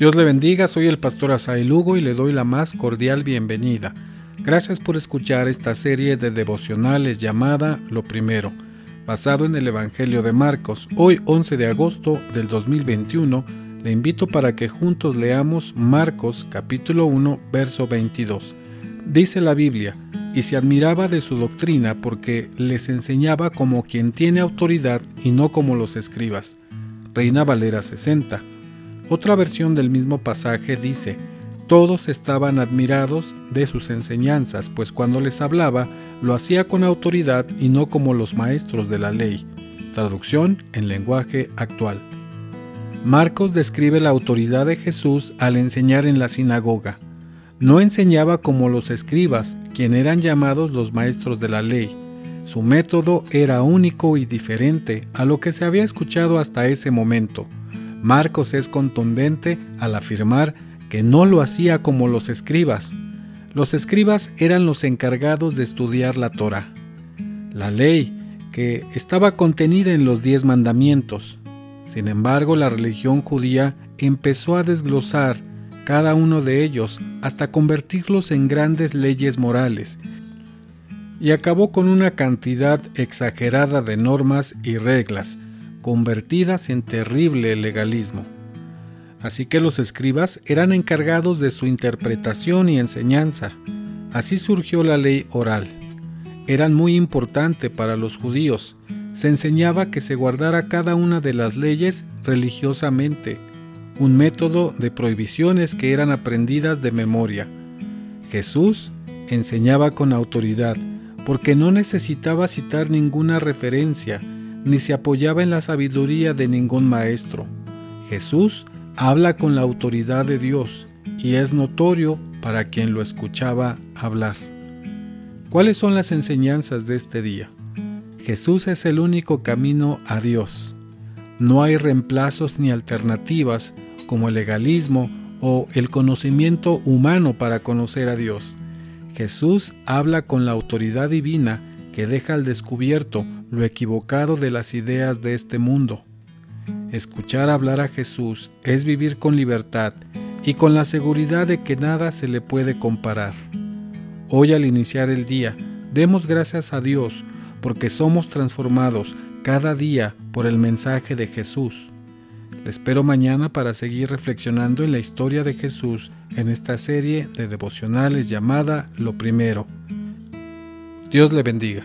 Dios le bendiga, soy el pastor Asai Lugo y le doy la más cordial bienvenida. Gracias por escuchar esta serie de devocionales llamada Lo Primero, basado en el Evangelio de Marcos. Hoy 11 de agosto del 2021, le invito para que juntos leamos Marcos capítulo 1, verso 22. Dice la Biblia, y se admiraba de su doctrina porque les enseñaba como quien tiene autoridad y no como los escribas. Reina Valera 60. Otra versión del mismo pasaje dice, todos estaban admirados de sus enseñanzas, pues cuando les hablaba lo hacía con autoridad y no como los maestros de la ley. Traducción en lenguaje actual. Marcos describe la autoridad de Jesús al enseñar en la sinagoga. No enseñaba como los escribas, quien eran llamados los maestros de la ley. Su método era único y diferente a lo que se había escuchado hasta ese momento. Marcos es contundente al afirmar que no lo hacía como los escribas. Los escribas eran los encargados de estudiar la Torah, la ley que estaba contenida en los diez mandamientos. Sin embargo, la religión judía empezó a desglosar cada uno de ellos hasta convertirlos en grandes leyes morales y acabó con una cantidad exagerada de normas y reglas, convertidas en terrible legalismo. Así que los escribas eran encargados de su interpretación y enseñanza. Así surgió la ley oral. Eran muy importante para los judíos. Se enseñaba que se guardara cada una de las leyes religiosamente, un método de prohibiciones que eran aprendidas de memoria. Jesús enseñaba con autoridad, porque no necesitaba citar ninguna referencia, ni se apoyaba en la sabiduría de ningún maestro. Jesús habla con la autoridad de Dios y es notorio para quien lo escuchaba hablar. ¿Cuáles son las enseñanzas de este día? Jesús es el único camino a Dios. No hay reemplazos ni alternativas como el legalismo o el conocimiento humano para conocer a Dios. Jesús habla con la autoridad divina que deja al descubierto lo equivocado de las ideas de este mundo. Escuchar hablar a Jesús es vivir con libertad y con la seguridad de que nada se le puede comparar. Hoy al iniciar el día, demos gracias a Dios porque somos transformados cada día por el mensaje de Jesús. Le espero mañana para seguir reflexionando en la historia de Jesús en esta serie de devocionales llamada Lo Primero. Dios le bendiga.